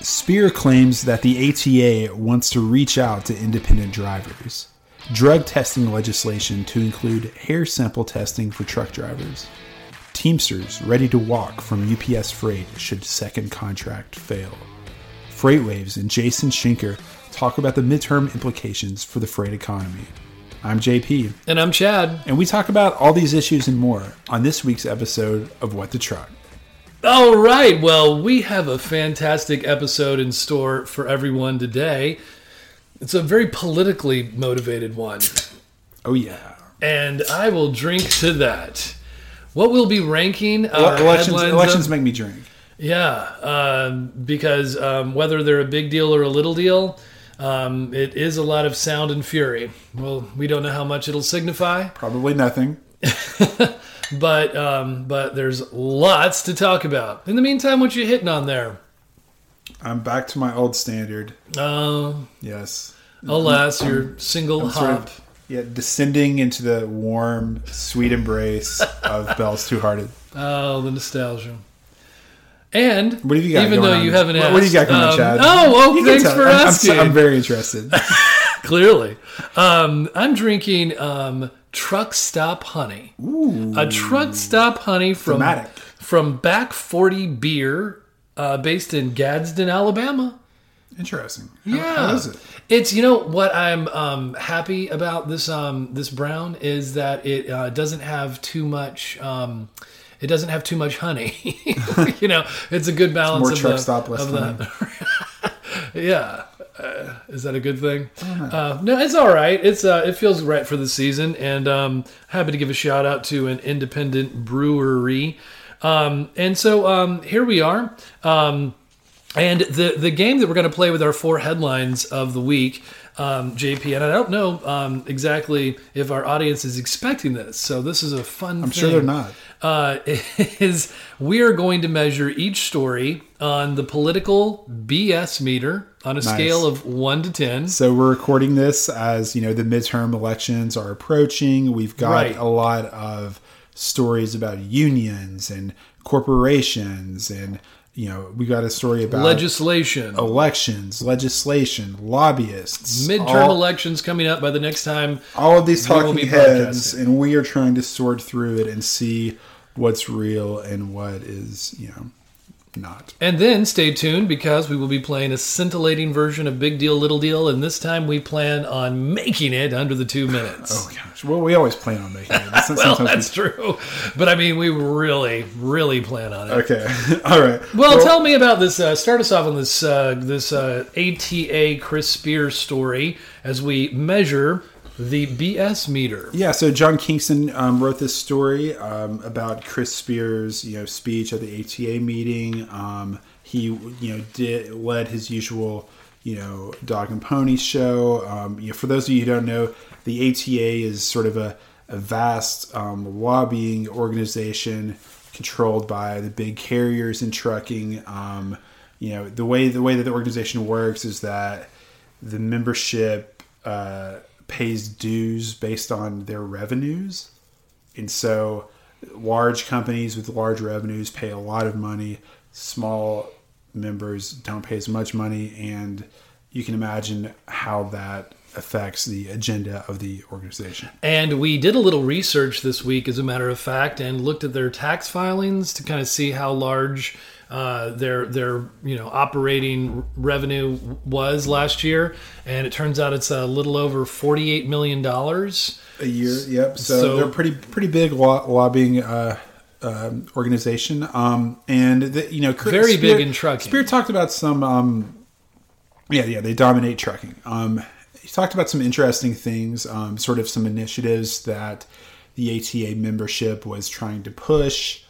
Spear claims that the ATA wants to reach out to independent drivers. Drug testing legislation to include hair sample testing for truck drivers. Teamsters ready to walk from UPS Freight should second contract fail. Freightwaves and Jason Schenker talk about the midterm implications for the freight economy. I'm JP, And I'm Chad. and we talk about all these issues and more on this week's episode of What the Truck. All right. Well, we have a fantastic episode in store for everyone today. It's a very politically motivated one, Oh, yeah. and I will drink to that. What we'll be ranking our elections headlines elections of- make me drink. Yeah, um, because um, whether they're a big deal or a little deal, um, it is a lot of sound and fury. Well, we don't know how much it'll signify, Probably nothing. but um, but there's lots to talk about. In the meantime, what you hitting on there? I'm back to my old standard. Uh, Yes. alas, your single I'm sort of yeah, descending into the warm, sweet embrace of Bell's Two Hearted. Oh, the nostalgia. And What have you got? even though on? you haven't what, asked, what do you got going on, um, Chad? Oh, well, You thanks for I'm, I'm asking. I'm very interested. Clearly, um, I'm drinking um, Truck Stop Honey. Ooh, a truck stop honey from from Back Forty Beer, uh, based in Gadsden, Alabama. interesting. How- Yeah, how is it? It's you know what I'm um, happy about this um, this brown is that it uh, doesn't have too much. Um, it doesn't have too much honey. you know, it's a good balance. more of truck the, stop, less of the- yeah. Uh, is that a good thing? Uh, no, it's all right. It's uh, it feels right for the season, and um, happy to give a shout out to an independent brewery. Um, and so um, here we are. Um, and the the game that we're going to play with our four headlines of the week, um, JP, and I don't know um, exactly if our audience is expecting this. So this is a fun. I'm sure they're not. Uh, is we are going to measure each story on the political BS meter on a scale of one to ten. So we're recording this as you know the midterm elections are approaching. We've got Right. a lot of stories about unions and corporations, and you know we got a story about Legislation, elections, legislation, lobbyists, midterm all, elections coming up by the next time. all of these talking heads, and we are trying to sort through it and see what's real and what is you know not. And then stay tuned because we will be playing a scintillating version of Big Deal Little Deal, and this time we plan on making it under the two minutes. Oh gosh, well we always plan on making it. Sometimes well, we- that's true, but I mean, we really, really plan on it. okay. All right. Well, tell me about this. Uh, start us off on this uh, this uh, ATA Chris Spear's story as we measure the BS meter. Yeah, so John Kingston um, wrote this story um, about Chris Spear's, you know, speech at the ATA meeting. Um, he, you know, did led his usual, you know, dog and pony show. Um, you know, for those of you who don't know, the ATA is sort of a, a vast um, lobbying organization controlled by the big carriers in trucking. Um, you know, the way the way that the organization works is that the membership uh, pays dues based on their revenues, and so large companies with large revenues pay a lot of money. Small members don't pay as much money, and you can imagine how that affects the agenda of the organization. And we did a little research this week, as a matter of fact, and looked at their tax filings to kind of see how large uh, their their you know operating revenue was last year. And it turns out it's a little over forty eight million dollars. A year, yep. So, So- they're pretty pretty big lo- lobbying uh, um, organization, um, and the, you know, Very big in trucking. Spear talked about some, um, yeah, yeah, they dominate trucking. Um, he talked about some interesting things, um, sort of some initiatives that the ATA membership was trying to push.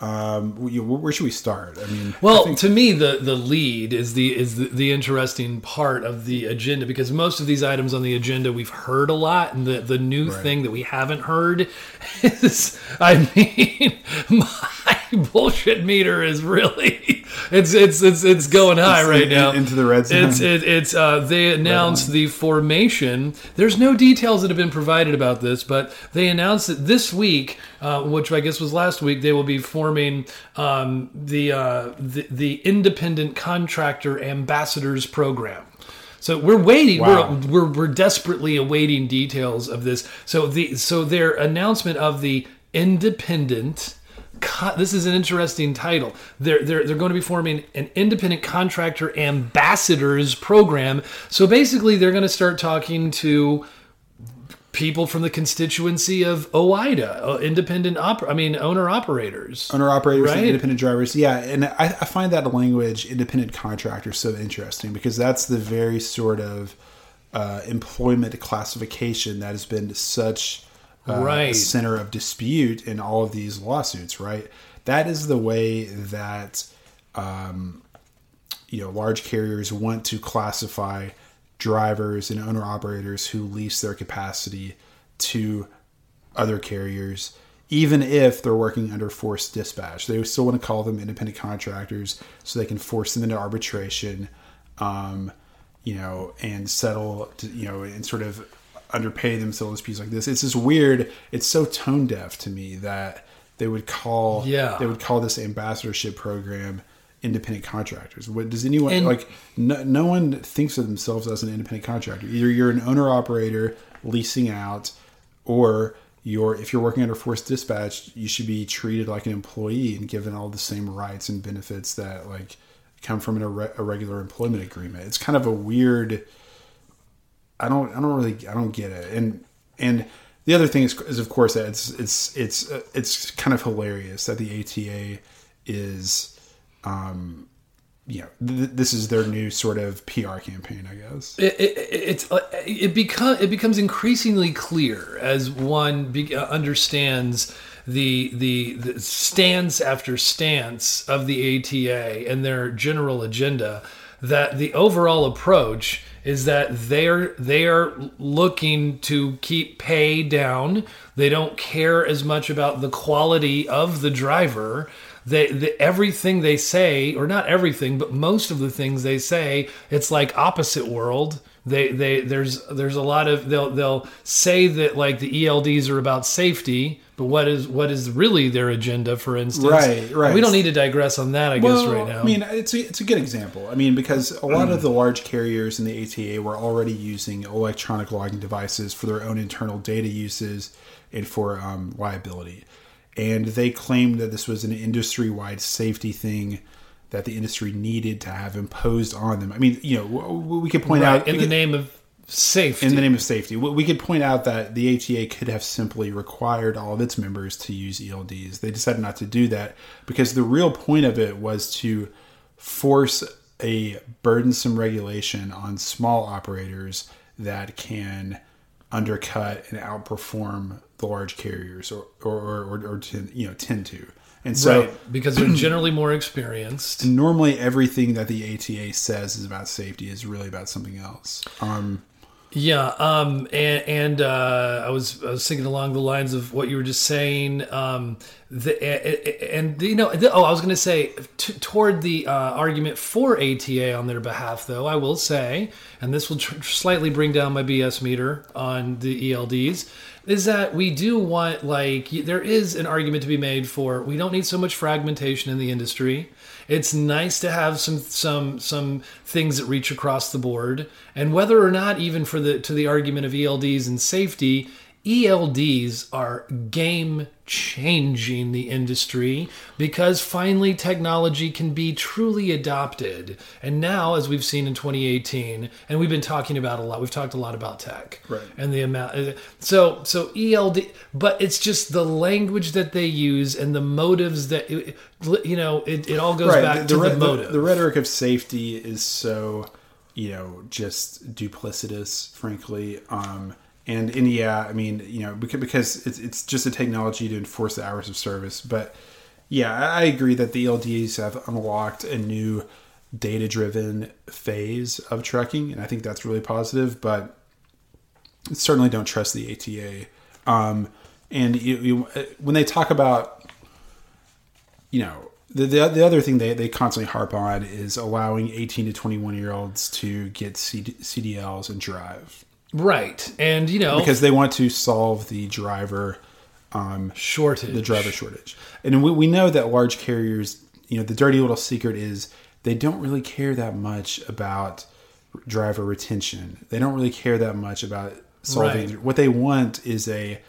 Um, where should we start? I mean, I Well, think- to me, the the lead is the is the, the interesting part of the agenda because most of these items on the agenda we've heard a lot, and the the new thing that we haven't heard is, I mean, my bullshit meter is really it's it's it's it's going high It's right in- now into the red zone. It's it, it's uh, they announced the formation. There's no details that have been provided about this, but they announced that this week, uh, which I guess was last week, they will be forming forming um, the, uh, the the independent contractor ambassadors program. So we're waiting. Wow. We're, we're we're desperately awaiting details of this. So the so their announcement of the independent. co- This is an interesting title. They're, they're, they're going to be forming an independent contractor ambassadors program. So basically, they're going to start talking to people from the constituency of OOIDA, uh, independent op- I mean owner operators. owner operators and Right. independent drivers. Yeah, and I, I find that language, independent contractor, so interesting because that's the very sort of uh, employment classification that has been such uh, a Right. center of dispute in all of these lawsuits. Right, that is the way that um, you know large carriers want to classify drivers and owner operators who lease their capacity to other carriers, even if they're working under forced dispatch. They still want to call them independent contractors so they can force them into arbitration, um, you know, and settle, to, you know, and sort of underpay themselves disputes like this. It's just weird. It's so tone deaf to me that they would call, Yeah. they would call this ambassadorship program independent contractors. What does anyone And- like? No, no one thinks of themselves as an independent contractor. Either you're an owner operator leasing out, or you're if you're working under forced dispatch, you should be treated like an employee and given all the same rights and benefits that like come from an, a regular employment agreement. It's kind of a weird. I don't. I don't really. I don't get it. And and the other thing is, is of course that it's it's it's uh, it's kind of hilarious that the ATA is, um, you know, th- this is their new sort of PR campaign, I guess. it, it, it's uh, it become it becomes increasingly clear as one be, uh, understands the, the the stance after stance of the ATA and their general agenda that the overall approach is that they're they are looking to keep pay down. They don't care as much about the quality of the driver they, the, everything they say, or not everything, but most of the things they say, it's like opposite world. They, they, there's, there's a lot of they'll, they'll say that like the ELDs are about safety, but what is, what is really their agenda? For instance, Right, right. We don't need to digress on that, I guess, right now. I mean, it's a, it's a good example. I mean, because a lot of the large carriers in the ATA were already using electronic logging devices for their own internal data uses and for um, liability. And they claimed that this was an industry wide safety thing that the industry needed to have imposed on them. I mean, you know, we could point right, out in the could- name of safety. in the name of safety. We we could point out that the ATA could have simply required all of its members to use ELDs. They decided not to do that because the real point of it was to force a burdensome regulation on small operators that can undercut and outperform the large carriers or or, or, or, tend, you know tend to. And so right, because they're generally more experienced. normally everything that the ATA says is about safety is really about something else. Um, Yeah, um, and, and uh, I was I was thinking along the lines of what you were just saying. Um, the, and, and you know, the, oh, I was going to say t- toward the uh, argument for ATA on their behalf, though, I will say, and this will tr- slightly bring down my BS meter on the ELDs, is that we do want like there is an argument to be made for we don't need so much fragmentation in the industry. It's nice to have some some some things that reach across the board, and whether or not even for the to the argument of ELDs and safety, ELDs are game changing the industry because finally technology can be truly adopted. And now, as we've seen in 2018, and we've been talking about a lot, we've talked a lot about tech Right. and the amount. So, so ELD, but it's just the language that they use and the motives that you know. It, it all goes back to re- the motive. the rhetoric of safety is so you know just duplicitous frankly um and yeah i mean you know because, because it's, it's just a technology to enforce the hours of service. But yeah i agree that the ELDs have unlocked a new data driven phase of trucking and i think that's really positive but certainly don't trust the ata um and you, you when they talk about you know the, the, the other thing they, they constantly harp on is allowing 18 to 21 year olds to get CD, CDLs and drive right, and you know, because they want to solve the driver um, Shortage. the driver shortage. And we, we know that large carriers, you know, the dirty little secret is they don't really care that much about driver retention. They don't really care that much about solving. Right. What they want is a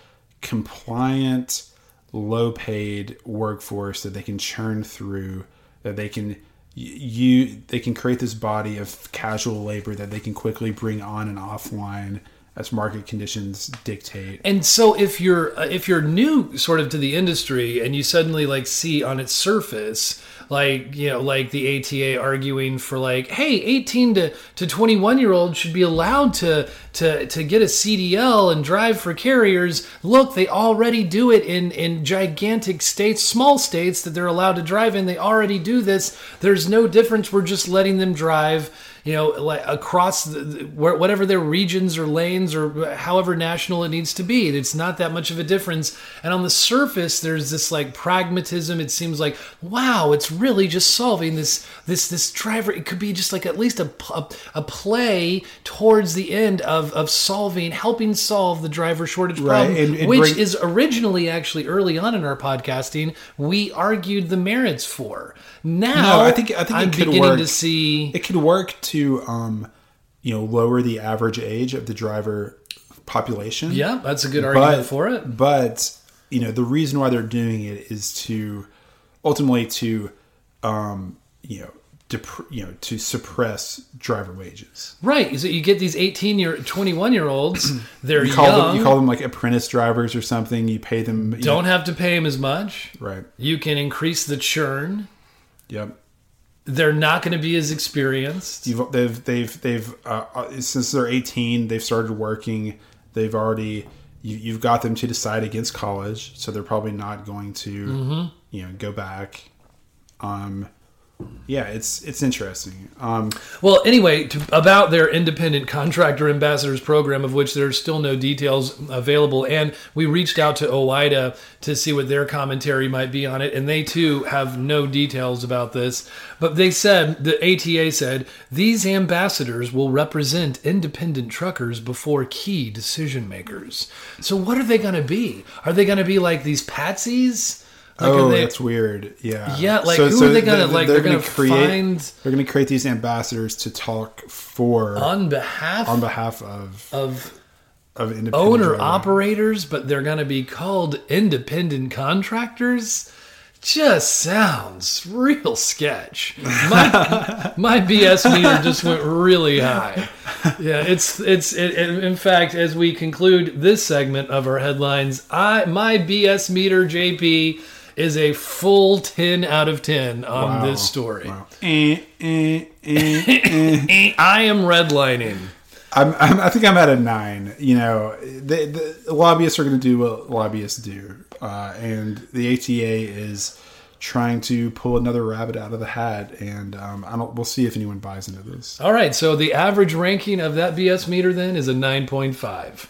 compliant, low paid workforce that they can churn through, that they can you they can create this body of casual labor that they can quickly bring on and offline as market conditions dictate. And so if you're uh, if you're new sort of to the industry and you suddenly like see on its surface like you know like the ATA arguing for like hey 18 to to 21 year olds should be allowed to to to get a CDL and drive for carriers. Look they already do it in in gigantic states small states that they're allowed to drive in. They already do this. There's no difference. We're just letting them drive you know, like across the, whatever their regions or lanes or however national it needs to be. It's not that much of a difference. And on the surface, there's this like pragmatism. It seems like, wow, it's really just solving this this this driver. It could be just like at least a a, a play towards the end of of solving, helping solve the driver shortage Right, problem, and- and which bring- is originally actually early on in our podcasting we argued the merits for. Now No, I think- I think I'm could beginning work. to see. it could work to um you know lower the average age of the driver population Yeah, that's a good argument but for it. but you know the reason why they're doing it is to ultimately to um you know dep- you know to suppress driver wages Right. So you get these 18 year, 21 year olds. They're you call young. them you call them like apprentice drivers or something you pay them you don't know- have to pay them as much. right You can increase the churn. yep They're not going to be as experienced. You've, they've they've they've uh, uh, since they're 18 they've started working they've already you, you've got them to decide against college so they're probably not going to Mm-hmm. you know go back um yeah it's it's interesting um Well, anyway, to, about their independent contractor ambassadors program, of which there's still no details available, and we reached out to OOIDA to see what their commentary might be on it, and they too have no details about this. But they said the ATA said these ambassadors will represent independent truckers before key decision makers. So what are they going to be? Are they going to be like these patsies? Like, oh they- that's weird yeah Yeah, like, who are they gonna- like, they're gonna find- they're gonna create these ambassadors to talk for on behalf on behalf of of of independent owner operators, but they're going to be called independent contractors. Just sounds real sketch. My, my BS meter just went really high. Yeah, it's it's it, it- in fact as we conclude this segment of our headlines, I my BS meter JP is a full 10 out of 10 on Wow. this story. Wow. Eh, eh, eh, eh. I am redlining. I'm, I'm, I think I'm at a nine. You know, the, the lobbyists are going to do what lobbyists do, uh, and the ATA is trying to pull another rabbit out of the hat. And um, I don't. We'll see if anyone buys into this. All right, so the average ranking of that BS meter then is a 9.5.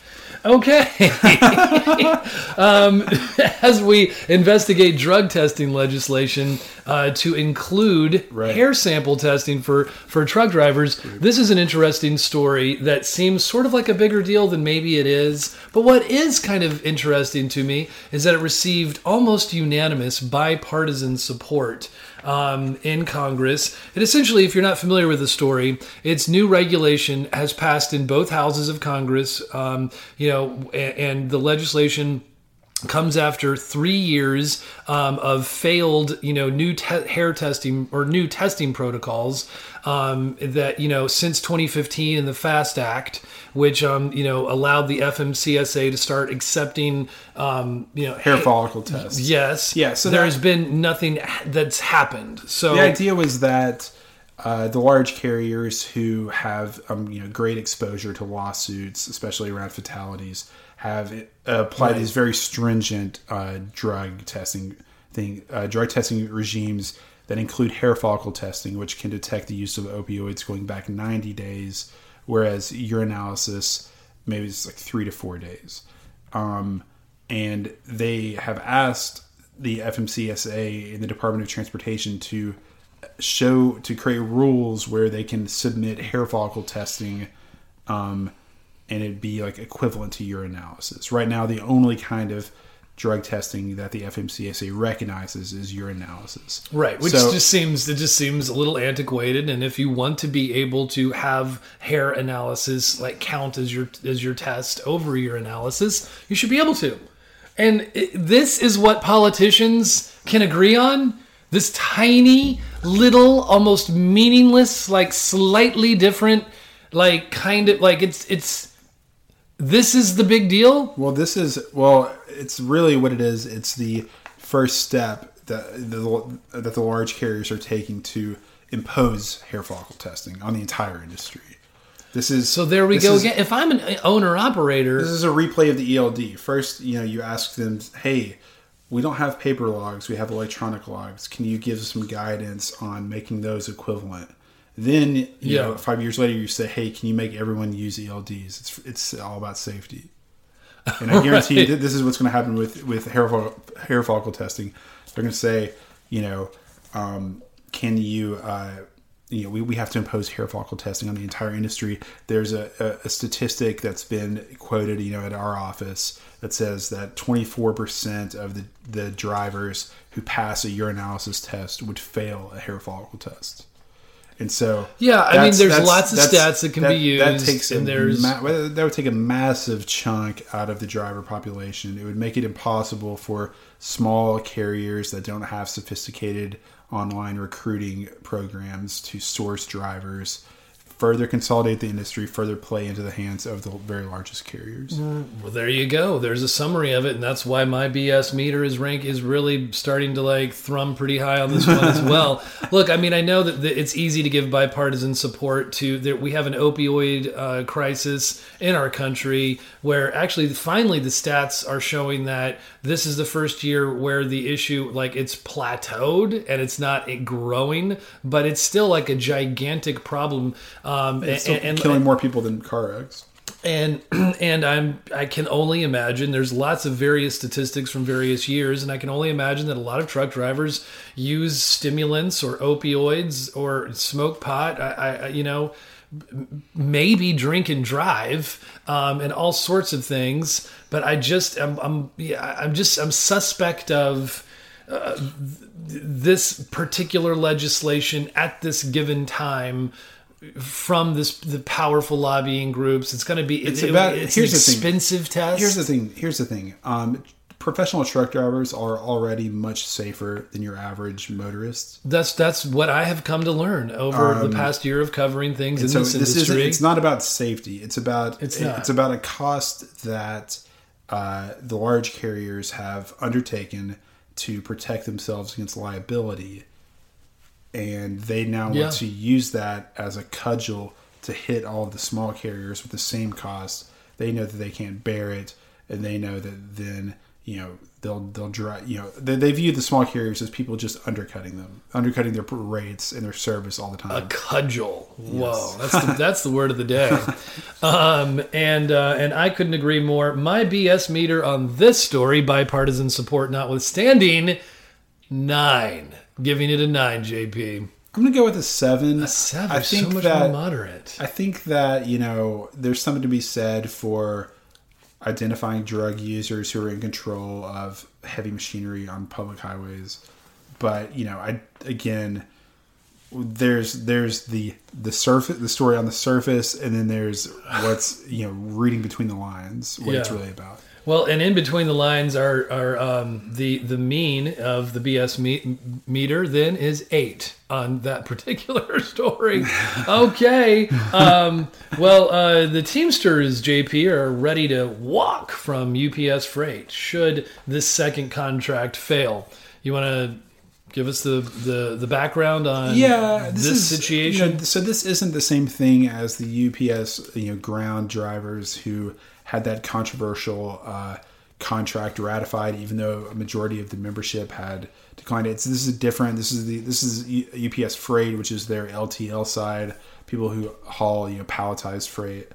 Okay. um, as we investigate drug testing legislation uh, to include Right. hair sample testing for, for truck drivers, this is an interesting story that seems sort of like a bigger deal than maybe it is. But what is kind of interesting to me is that it received almost unanimous bipartisan support um, in Congress. And essentially, if you're not familiar with the story, its new regulation has passed in both houses of Congress. Um, you know, and, and the legislation comes after three years um, of failed, you know, new te- hair testing or new testing protocols um, that you know since 2015 in the FAST Act, which um, you know allowed the FMCSA to start accepting, um, you know, Hair follicle tests. Yes. Yeah, so there has been nothing that's happened. So The idea was that uh, the large carriers who have um, you know great exposure to lawsuits, especially around fatalities, have uh, applied these very stringent uh, drug testing thing, uh, drug testing regimes that include hair follicle testing, which can detect the use of opioids going back 90 days, whereas urinalysis maybe it's like three to four days. Um, and they have asked the FMCSA and the Department of Transportation to show to create rules where they can submit hair follicle testing um, and it'd be like equivalent to urinalysis. Right now, the only kind of drug testing that the FMCSA recognizes is urinalysis. Right, which So- just seems it just seems a little antiquated. And if you want to be able to have hair analysis like count as your as your test over your analysis, you should be able to. And it, this is what politicians can agree on. This tiny, little, almost meaningless, like slightly different, like kind of like it's it's. This is the big deal. Well, this is well, it's really what it is. It's the first step that the that the large carriers are taking to impose hair follicle testing on the entire industry. This is So there we go is- again. If I'm an owner operator, This is a replay of the ELD. First, you know, you ask them, "Hey, we don't have paper logs; we have electronic logs. Can you give us some guidance on making those equivalent?" Then, you Yeah. know, five years later, you say, "Hey, can you make everyone use ELDs? It's it's all about safety." And I guarantee you Right. that this is what's going to happen with with hair follicle, hair follicle testing. They're going to say, you know, um, can you, uh, you know, we, we have to impose hair follicle testing on the entire industry. There's a, a, a statistic that's been quoted, you know, at our office that says that 24% of the, the drivers who pass a urinalysis test would fail a hair follicle test. And so, Yeah, I mean, there's lots of stats that can be That used, takes and there's- ma- that would take a massive chunk out of the driver population. It would make it impossible for small carriers that don't have sophisticated online recruiting programs to source drivers, further consolidate the industry, further play into the hands of the very largest carriers. Well, there you go. There's a summary of it, and that's why my BS meter is rank is really starting to like thrum pretty high on this one as well. Look, I mean, I know that it's easy to give bipartisan support to. That we have an opioid uh, crisis in our country, where actually, finally, the stats are showing that this is the first year where the issue, like, it's plateaued and it's not growing, but it's still like a gigantic problem. Um, It's and, still and, killing more people than car wrecks. and and I'm I can only imagine there's lots of various statistics from various years and I can only imagine that a lot of truck drivers use stimulants or opioids or smoke pot I, I you know maybe drink and drive um, and all sorts of things but I just I'm, I'm yeah I'm just I'm suspect of uh, th- this particular legislation at this given time from this the powerful lobbying groups. It's going to be it's It's about- it's here's an the thing. expensive test. Here's the thing. Here's the thing. Um, professional truck drivers are already much safer than your average motorist. that's that's what I have come to learn over the past year of covering things in Um, So this this industry. It's not about safety. It's about. It's it- not. It's about a cost that uh, the large carriers have undertaken to protect themselves against liability, and they now want to use that as a cudgel to hit all of the small carriers with the same cost. They know that they can't bear it, and they know that then you know they'll they'll drive. You know they, they view the small carriers as people just undercutting them, undercutting their rates and their service all the time. a cudgel. Whoa, that's the, that's the word of the day. Um, and uh, and I couldn't agree more. My BS meter on this story, bipartisan support notwithstanding, nine, giving it a nine. JP I'm gonna go with a seven. A seven, I think so much that more moderate. I think that you know there's something to be said for identifying drug users who are in control of heavy machinery on public highways. But you know, I again, there's there's the the surface the story on the surface, and then there's what's you know reading between the lines what it's really about. Well, and in between the lines are are um, the the mean of the BS me- meter then is eight on that particular story. Okay, um, well uh, the Teamsters JP are ready to walk from UPS Freight should this second contract fail. You want to give us the, the the background on yeah, this, this, is, situation? you know, so this isn't the same thing as the UPS, you know, ground drivers who had that controversial uh, contract ratified, even though a majority of the membership had declined. It's this is different. This is the this is UPS freight, which is their LTL side, people who haul you know palletized freight.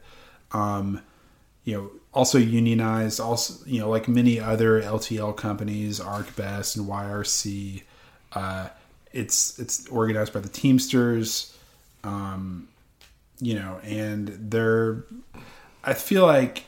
Um, you know, also unionized, also you know, like many other LTL companies, ArcBest and YRC. Uh, it's it's organized by the Teamsters, um, you know, and they're. I feel like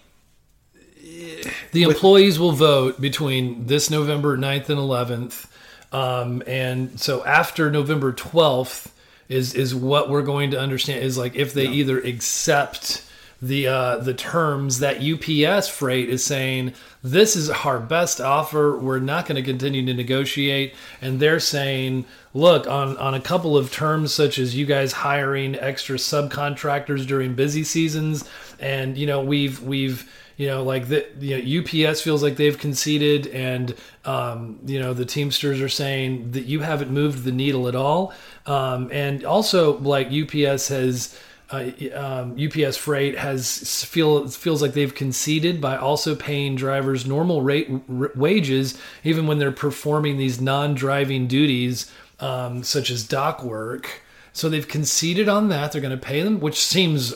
The employees will vote between this November 9th and 11th. Um, and so after November 12th is is what we're going to understand is like if they either accept the uh, the terms that UPS freight is saying this is our best offer. We're not going to continue to negotiate, and they're saying, look on on a couple of terms such as you guys hiring extra subcontractors during busy seasons, and you know we've we've you know like the you know, UPS feels like they've conceded, and um, you know the Teamsters are saying that you haven't moved the needle at all, um, and also like UPS has uh, um, UPS Freight has feel feels like they've conceded by also paying drivers normal rate r- wages, even when they're performing these non-driving duties um, such as dock work. So they've conceded on that. They're going to pay them, which seems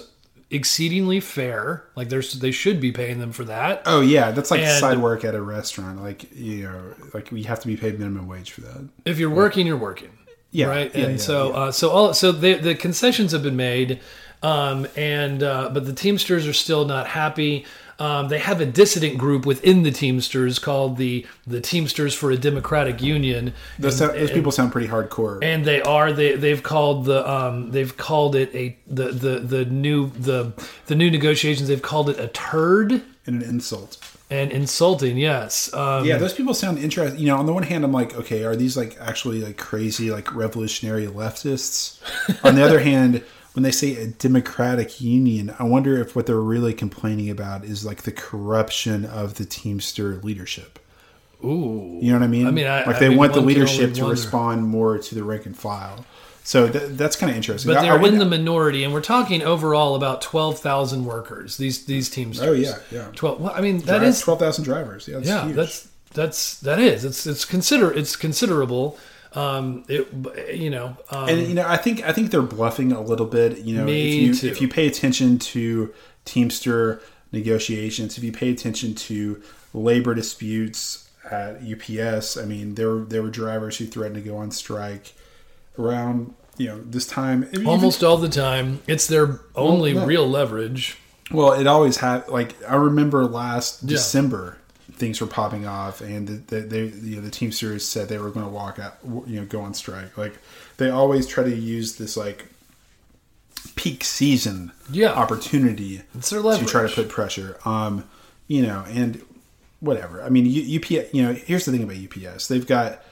exceedingly fair. Like there's they should be paying them for that. Oh yeah, that's like And- side work at a restaurant. Like you know, like we have to be paid minimum wage for that. If you're working, you're working. Yeah, right. yeah, and yeah, so, yeah. Uh, so all so the the concessions have been made, um, and uh, but the Teamsters are still not happy. Um, they have a dissident group within the Teamsters called the the Teamsters for a Democratic Union. Those, sound- those people sound pretty hardcore. and they are they they've called the um they've called it a the the the new the the new negotiations they've called it a turd and an insult. and insulting yes um Yeah, those people sound interesting. You know, on the one hand, I'm like, okay, are these like actually like crazy, like revolutionary leftists? on the other hand, when they say a democratic union, I wonder if what they're really complaining about is like the corruption of the Teamster leadership. ooh You know what I mean? I mean, I- like I they mean, want the leadership to respond more to the rank and file. So th- that's kind of interesting. but I- I they're in the minority and we're talking overall about 12,000 workers these these Teamsters Oh, yeah, yeah. 12 well, I mean that Drive- is twelve thousand drivers. Yeah, that's yeah huge. that's that's that is it's it's consider it's considerable um it you know um, and you know i think i think they're bluffing a little bit you know if you if you pay attention to teamster negotiations if you pay attention to labor disputes at ups i mean there were there were drivers who threatened to go on strike around you know this time Even- almost all the time it's their only no. real leverage well it always had like i remember last Yeah. december things were popping off and the, the, they you know the teamsters said they were going to walk out you know go on strike. Like they always try to use this like peak season Yeah. opportunity to try to put pressure. Um you know and whatever. I mean ups you know here's the thing about ups they've got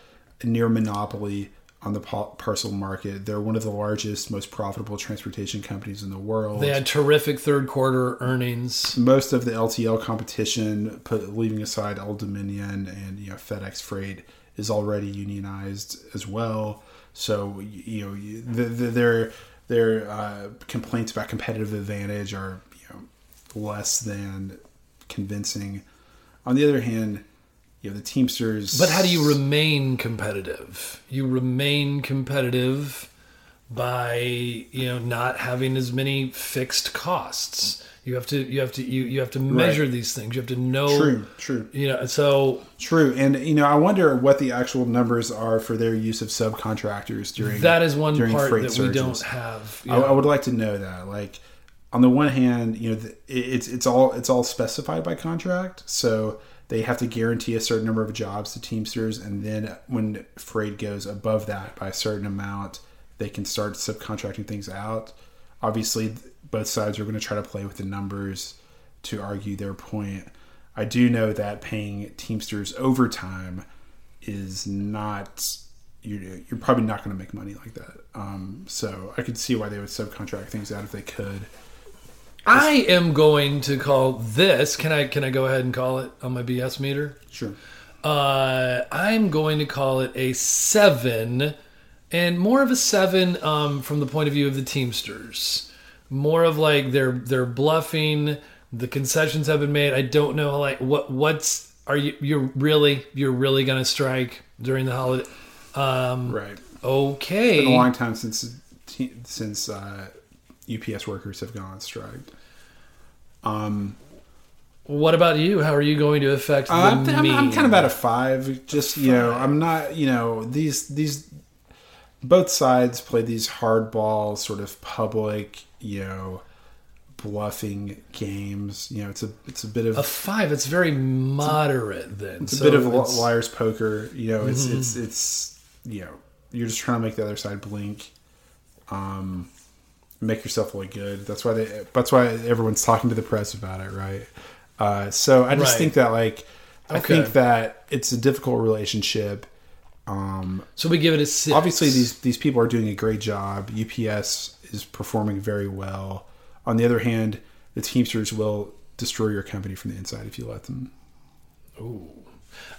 a near monopoly on the parcel market they're one of the largest most profitable transportation companies in the world They had terrific third quarter earnings. most of the LTL competition, put leaving aside Old Dominion and you know FedEx Freight, is already unionized as well. So you know the, the, their their uh, complaints about competitive advantage are you know less than convincing. On the other hand, you know the Teamsters. But how do you remain competitive? You remain competitive by you know not having as many fixed costs. You have to you have to you, you have to measure these things. You have to know True, true. you know so True, and you know, I wonder what the actual numbers are for their use of subcontractors during that is one part that we surges. don't have. I, I would like to know that. Like, on the one hand, you know, it's it's all it's all specified by contract, so they have to guarantee a certain number of jobs to Teamsters, and then when freight goes above that by a certain amount, they can start subcontracting things out. Obviously, both sides are going to try to play with the numbers to argue their point. I do know that paying Teamsters overtime is not you're, you're probably not going to make money like that. Um, so I could see why they would subcontract things out if they could. I am going to call this. Can I can I go ahead and call it on my BS meter? Sure. Uh, I'm going to call it a seven, and more of a seven um, from the point of view of the Teamsters. More of like they're they're bluffing. The concessions have been made. I don't know like what what's are you you're really you're really gonna strike during the holiday? Um, Right. okay. It's been a long time since since uh, UPS workers have gone on strike. Um, What about you? How are you going to affect the I'm, I'm, I'm kind of at a five. Just you know, I'm not. You know, these these both sides play these hardball sort of public, you know, bluffing games. You know, it's a it's a bit of A five. It's very moderate. Then it's a bit of li- liar's poker. You know, it's it's it's you know you're just trying to make the other side blink, um, make yourself look good. That's why they. That's why everyone's talking to the press about it, right? Uh, so I just Right. think that like I Okay. think that it's a difficult relationship. Um, So we give it a six. obviously these these people are doing a great job. UPS is performing very well. On the other hand, the Teamsters will destroy your company from the inside if you let them.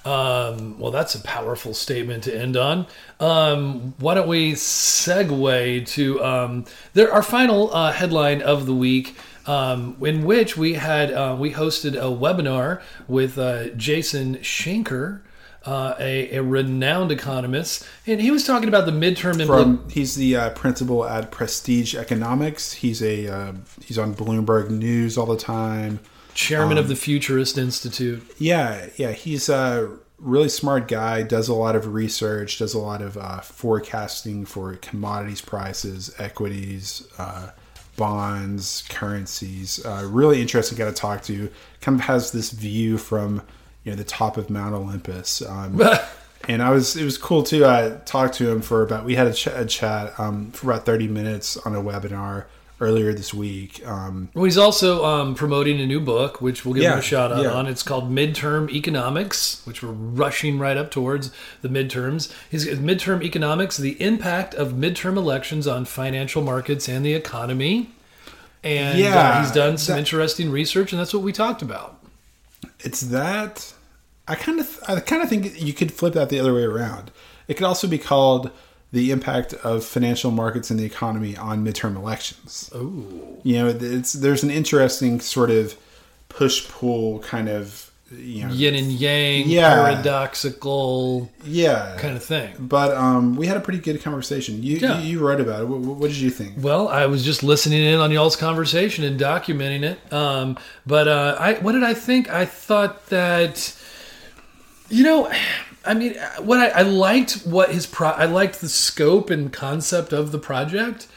Um, well, that's a powerful statement to end on. Um, why don't we segue to um, there, our final uh, headline of the week, um, in which we had uh, we hosted a webinar with uh, Jason Schenker, uh, a, a renowned economist, and he was talking about the midterm impl- From he's the uh, principal at Prestige Economics. He's a uh, he's on Bloomberg News all the time. Chairman Um, of the Futurist Institute. Yeah, yeah, he's a really smart guy. Does a lot of research. Does a lot of uh, forecasting for commodities prices, equities, uh, bonds, currencies. Uh, really interesting guy to talk to. Kind of has this view from you know the top of Mount Olympus. Um, and I was it was cool too. I talked to him for about we had a, ch- a chat um, for about thirty minutes on a webinar earlier this week. Um, Well, he's also um, promoting a new book, which we'll give him a shout out yeah. on. It's called Midterm Economics, which we're rushing right up towards the midterms. His Midterm Economics: The Impact of Midterm Elections on Financial Markets and the Economy. And uh, Yeah, he's done some that- interesting research, and that's what we talked about. it's that I kind of I kind of think you could flip that the other way around. It could also be called the impact of financial markets and the economy on midterm elections. Ooh. You know, it's there's an interesting sort of push pull kind of you know Yin and yang, Yeah. paradoxical yeah kind of thing. But um, we had a pretty good conversation. You Yeah. you, you wrote about it. What, what did you think? Well, I was just listening in on y'all's conversation and documenting it. Um, but uh, I, what did I think? I thought that, you know, I mean, what I, I liked what his pro, I liked the scope and concept of the project.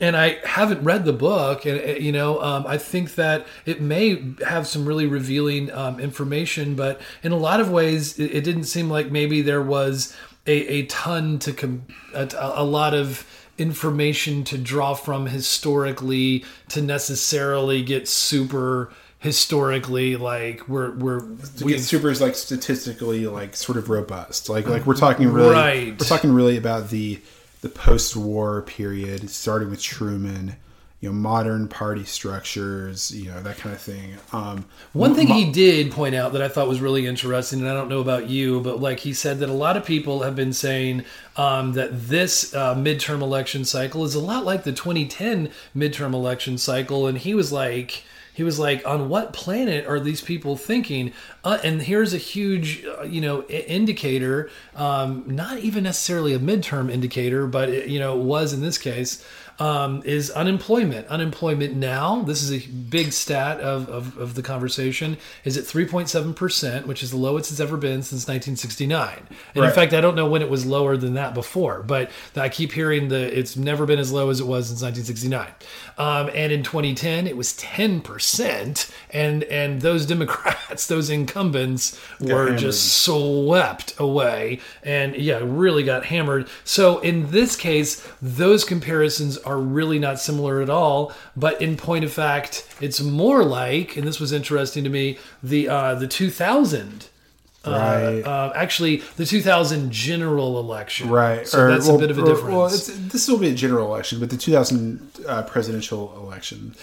And I haven't read the book, and uh, you know, um, I think that it may have some really revealing um, information. But in a lot of ways, it, it didn't seem like maybe there was a, a ton to com- a, a lot of information to draw from historically to necessarily get super historically like we're we're we super is like statistically like sort of robust. Like like we're talking really Right. we're talking really about the the post-war period, starting with Truman. You know, modern party structures. You know that kind of thing. Um, One thing he did point out that I thought was really interesting, and I don't know about you, but like he said that a lot of people have been saying um, that this uh, midterm election cycle is a lot like the 2010 midterm election cycle, and he was like. He was like, "On what planet are these people thinking?" Uh, and here's a huge, uh, you know, indicator. Um, not even necessarily a midterm indicator, but it, you know, was in this case um, is unemployment. Unemployment now, this is a big stat of, of, of the conversation, is at 3.7%, which is the lowest it's ever been since 1969. And in fact, I don't know when it was lower than that before, but I keep hearing that it's never been as low as it was since 1969. Um, and in 2010, it was 10%. And, and those Democrats, those incumbents, were hammered. just swept away and yeah really got hammered so in this case those comparisons are really not similar at all but in point of fact it's more like and this was interesting to me the uh the 2000 Right. uh, uh, actually the 2000 general election right. so that's a bit of a or- difference Well, it's, this will be a general election, but the 2000 uh, presidential election.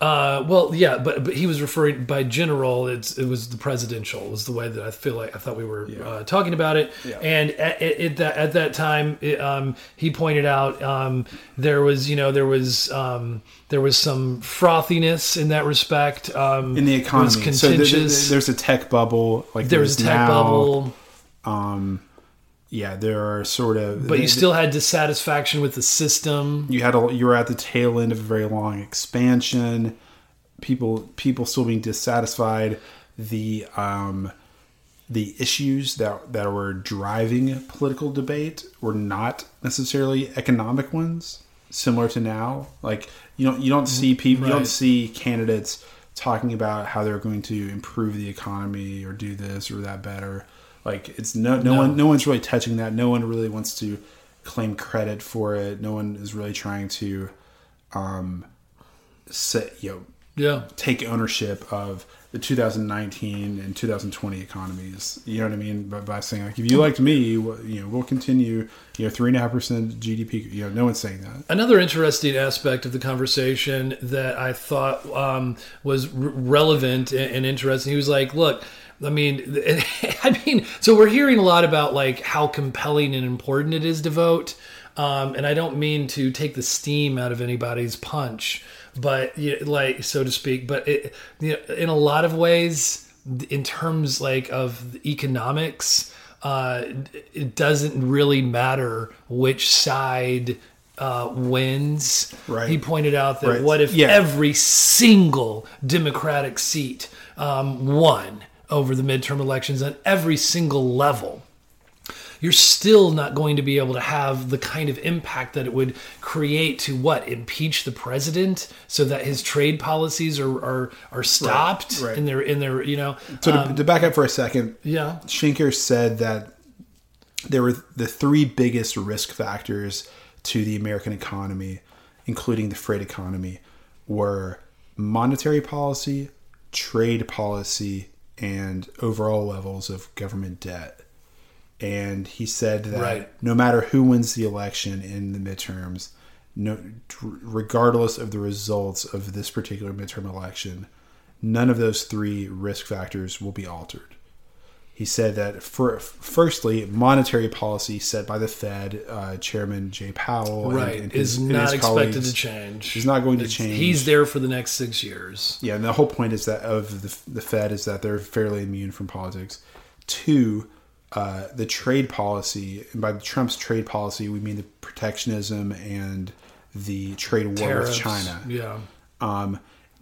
Uh, well, yeah, but but he was referring by general. It's it was the presidential was the way that I feel like I thought we were uh, talking about it. Yeah. And at, at, at that at that time, it, um, he pointed out um, there was you know there was um, there was some frothiness in that respect. Um, in the economy. So th- th- contentious. there's a tech bubble. Like there was a tech now. bubble, Um, yeah, there are sort of. but you still had dissatisfaction with the system. you had a, you were at the tail end of a very long expansion. People people still being dissatisfied. The um, the issues that that were driving political debate were not necessarily economic ones. similar to now. Like you don't you don't see people you don't see candidates talking about how they're going to improve the economy or do this or that better. Like it's no no, No. one no one's really touching that. No one really wants to claim credit for it. No one is really trying to um set you know Yeah. take ownership of the 2019 and 2020 economies. You know what I mean? By, by saying like, if you liked me, well, you know, we'll continue. You know, three and a half percent GDP. You know, no one's saying that. Another interesting aspect of the conversation that I thought um, was r- relevant and, and interesting. He was like, "Look, I mean, I mean, so we're hearing a lot about like how compelling and important it is to vote, um, and I don't mean to take the steam out of anybody's punch, but you know, like so to speak. But it, you know, in a lot of ways, in terms like of economics." Uh, it doesn't really matter which side uh, wins. Right. He pointed out that Right. what if Yeah. every single Democratic seat um, won over the midterm elections on every single level? You're still not going to be able to have the kind of impact that it would create to what impeach the president so that his trade policies are are, are stopped right. in their in their you know So um, to, to back up for a second, yeah Schenker said that there were the three biggest risk factors to the American economy, including the freight economy, were monetary policy, trade policy, and overall levels of government debt. And he said that Right. no matter who wins the election in the midterms, no, regardless of the results of this particular midterm election, none of those three risk factors will be altered. He said that for firstly, monetary policy set by the Fed uh, Chairman Jay Powell right and is his- and not expected to change. Is not going to It's- change. He's there for the next six years. Yeah, and the whole point is that of the, the Fed is that they're fairly immune from politics. Two, uh, the trade policy, and by Trump's trade policy, we mean the protectionism and the trade war Tariffs. with China. Yeah. Um,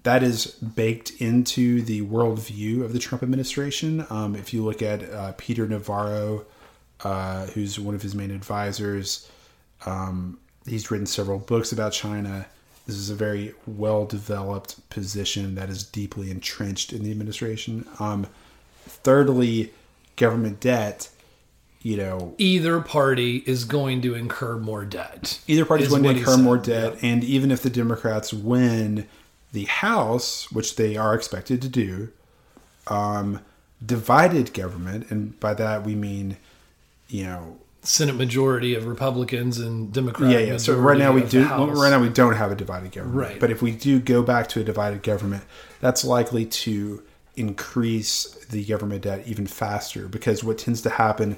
that is baked into the worldview of the Trump administration. Um, if you look at uh, Peter Navarro, uh, who's one of his main advisors, um, he's written several books about China. This is a very well developed position that is deeply entrenched in the administration. Um, thirdly, government debt. You know, Either party is going to incur more debt. either party is going to incur more debt, and even if the Democrats win the House, which they are expected to do, um, divided government, and by that we mean, you know, Senate majority of Republicans and Democrats. yeah, yeah. So right now we do. Right now we don't have a divided government. Right. But if we do go back to a divided government, that's likely to increase the government debt even faster because what tends to happen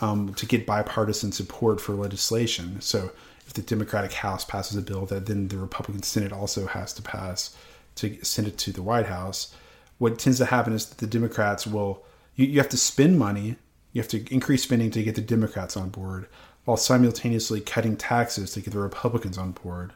um, to get bipartisan support for legislation. So if the Democratic House passes a bill that then the Republican Senate also has to pass to send it to the White House, what tends to happen is that the Democrats will you, you have to spend money, you have to increase spending to get the Democrats on board, while simultaneously cutting taxes to get the Republicans on board.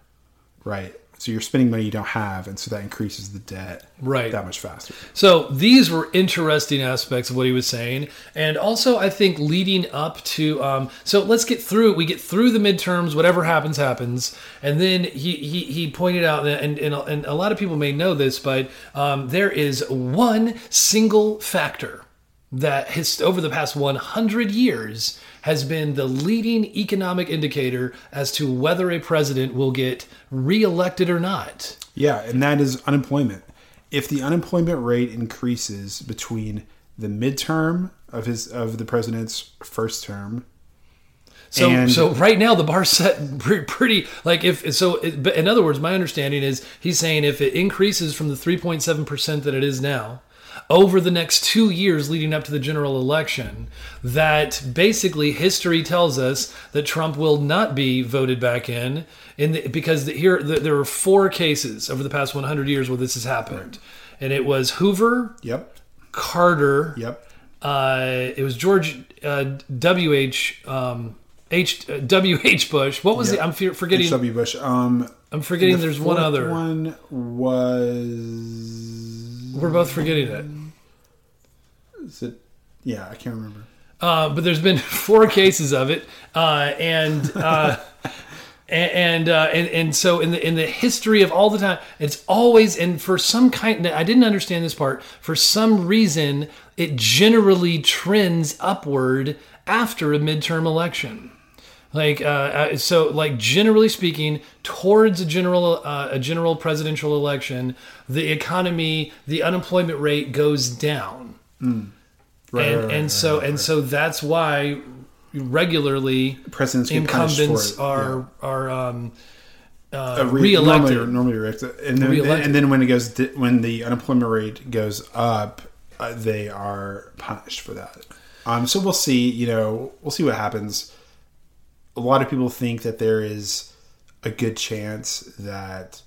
Right. So you're spending money you don't have, and so that increases the debt Right. that much faster. So these were interesting aspects of what he was saying, and also I think leading up to. Um, so let's get through. We get through the midterms. Whatever happens, happens. And then he he, he pointed out, and, and and a lot of people may know this, but um, there is one single factor that has over the past 100 years has been the leading economic indicator as to whether a president will get reelected or not. Yeah, and that is unemployment. If the unemployment rate increases between the midterm of his of the president's first term, So, And- so right now the bar's set pre- pretty like if so. It, but in other words, my understanding is he's saying if it increases from the three point seven percent that it is now over the next two years leading up to the general election, that basically history tells us that Trump will not be voted back in in the, because the, here the, there are four cases over the past one hundred years where this has happened, and it was Hoover, yep, Carter, yep, uh, it was George uh, W. H. Um, H. uh, W. H. Bush. What was Yep. the? I'm forgetting. H.W. Bush. Um, I'm forgetting. the There's one other. One was. We're both forgetting it. Is it? Yeah, I can't remember. Uh, but there's been four cases of it, uh, and uh, and and, uh, and and so in the in the history of all the time, it's always and for some kind I didn't understand this part. For some reason, it generally trends upward after a midterm election. Like uh, uh, so, like generally speaking, towards a general uh, a general presidential election, the economy, the unemployment rate goes down, Right, and right, right, and so and so that's why regularly Presidents get punished for incumbents are are um, uh, Uh, re- reelected. Normally, normally reelected. And then, Reelected. and then when it goes, di- when the unemployment rate goes up, uh, they are punished for that. Um, so we'll see. You know, we'll see what happens. A lot of people think that there is a good chance that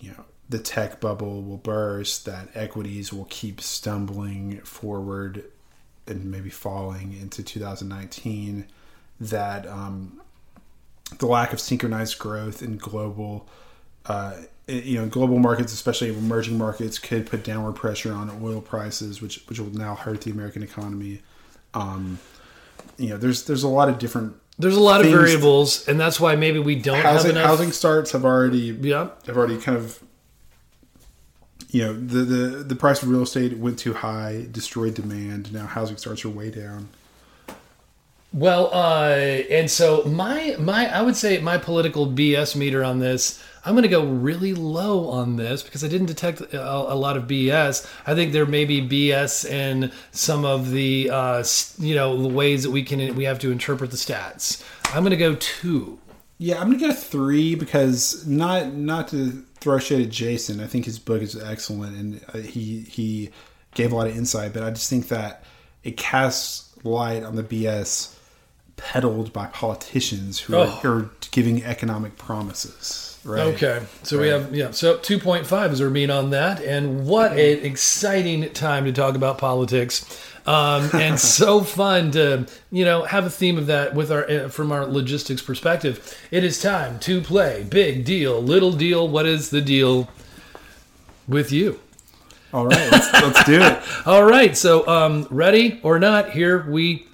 you know the tech bubble will burst, that equities will keep stumbling forward and maybe falling into 2019. That um, the lack of synchronized growth in global uh, you know global markets especially emerging markets could put downward pressure on oil prices which which will now hurt the american economy um, you know there's there's a lot of different There's a lot of variables, and that's why maybe we don't have housing enough. housing starts have already Yeah. have already kind of you know the, the the price of real estate went too high destroyed demand now housing starts are way down Well, uh, and so my my I would say my political BS meter on this, I'm going to go really low on this because I didn't detect a, a lot of BS. I think there may be BS in some of the uh, you know the ways that we can we have to interpret the stats. I'm going to go two. Yeah, I'm gonna get a three because not not to throw shade at Jason. I think his book is excellent and uh, he he gave a lot of insight. But I just think that it casts light on the BS peddled by politicians who are, Oh. who are giving economic promises. Right? Okay, so we have yeah, so 2.5 is our mean on that, and what an exciting time to talk about politics, um, and so fun to you know have a theme of that with our uh, from our logistics perspective. It is time to play big deal, little deal. What is the deal with you? All right, let's, let's do it. All right, so um, ready or not, here we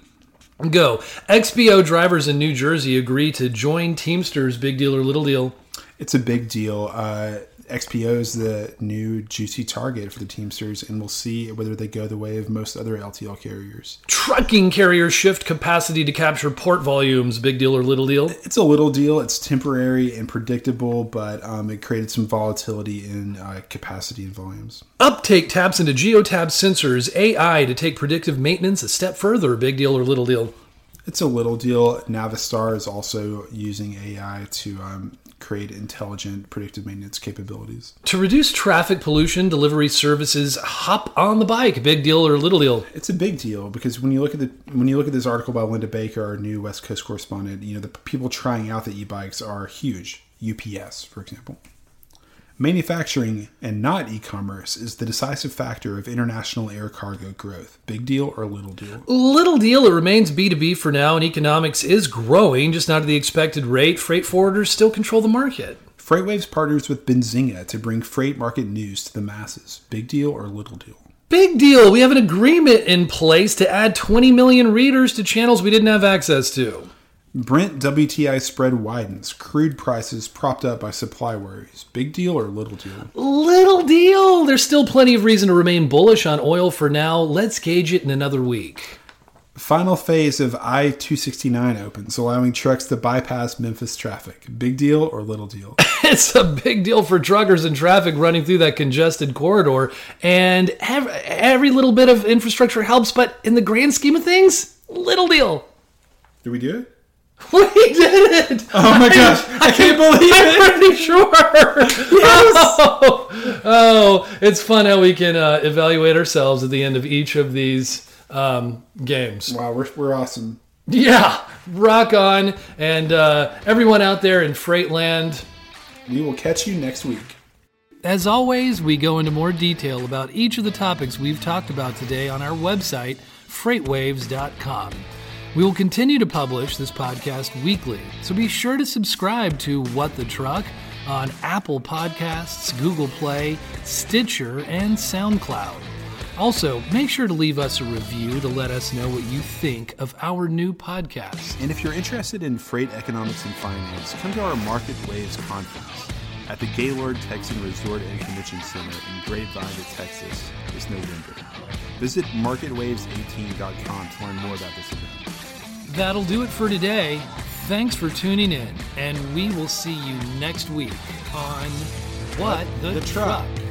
go. XPO drivers in New Jersey agree to join Teamsters. Big deal or little deal? It's a big deal. Uh, XPO is the new juicy target for the Teamsters, and we'll see whether they go the way of most other LTL carriers. Trucking carriers shift capacity to capture port volumes. Big deal or little deal? It's a little deal. It's temporary and predictable, but um, it created some volatility in uh, capacity and volumes. Uptake taps into Geotab sensors, AI to take predictive maintenance a step further. Big deal or little deal? It's a little deal. Navistar is also using AI to um, create intelligent predictive maintenance capabilities. To reduce traffic pollution, delivery services hop on the bike. Big deal or little deal? It's a big deal because when you look at the when you look at this article by Linda Baker, our new West Coast correspondent, you know the people trying out the e-bikes are huge. UPS, for example. Manufacturing and not e-commerce is the decisive factor of international air cargo growth. Big deal or little deal? Little deal, it remains B2B for now, and economics is growing, just not at the expected rate. Freight forwarders still control the market. Freightwaves partners with Benzinga to bring freight market news to the masses. Big deal or little deal? Big deal, we have an agreement in place to add 20 million readers to channels we didn't have access to. Brent WTI spread widens. Crude prices propped up by supply worries. Big deal or little deal? Little deal, there's still plenty of reason to remain bullish on oil for now. Let's gauge it in another week. Final phase of I 269 opens, allowing trucks to bypass Memphis traffic. Big deal or little deal? It's a big deal for truckers and traffic running through that congested corridor, and every, every little bit of infrastructure helps, but in the grand scheme of things, little deal. Did we do it? We did it! Oh my gosh, I can't believe it! I'm pretty sure. Oh, oh, it's fun how we can uh, evaluate ourselves at the end of each of these um, games. Wow, we're, we're awesome. Yeah, rock on. And uh, everyone out there in Freightland, We will catch you next week. As always, we go into more detail about each of the topics we've talked about today on our website, freightwaves.com. We will continue to publish this podcast weekly, so be sure to subscribe to What the Truck on Apple Podcasts, Google Play, Stitcher, and SoundCloud. Also, make sure to leave us a review to let us know what you think of our new podcast. And if you're interested in freight economics and finance, come to our Market Waves conference at the Gaylord Texan Resort and Convention Center in Grapevine, Texas this November. Visit marketwaves18.com to learn more about this event. That'll do it for today. Thanks for tuning in, and we will see you next week on What, the, the Truck. Truck.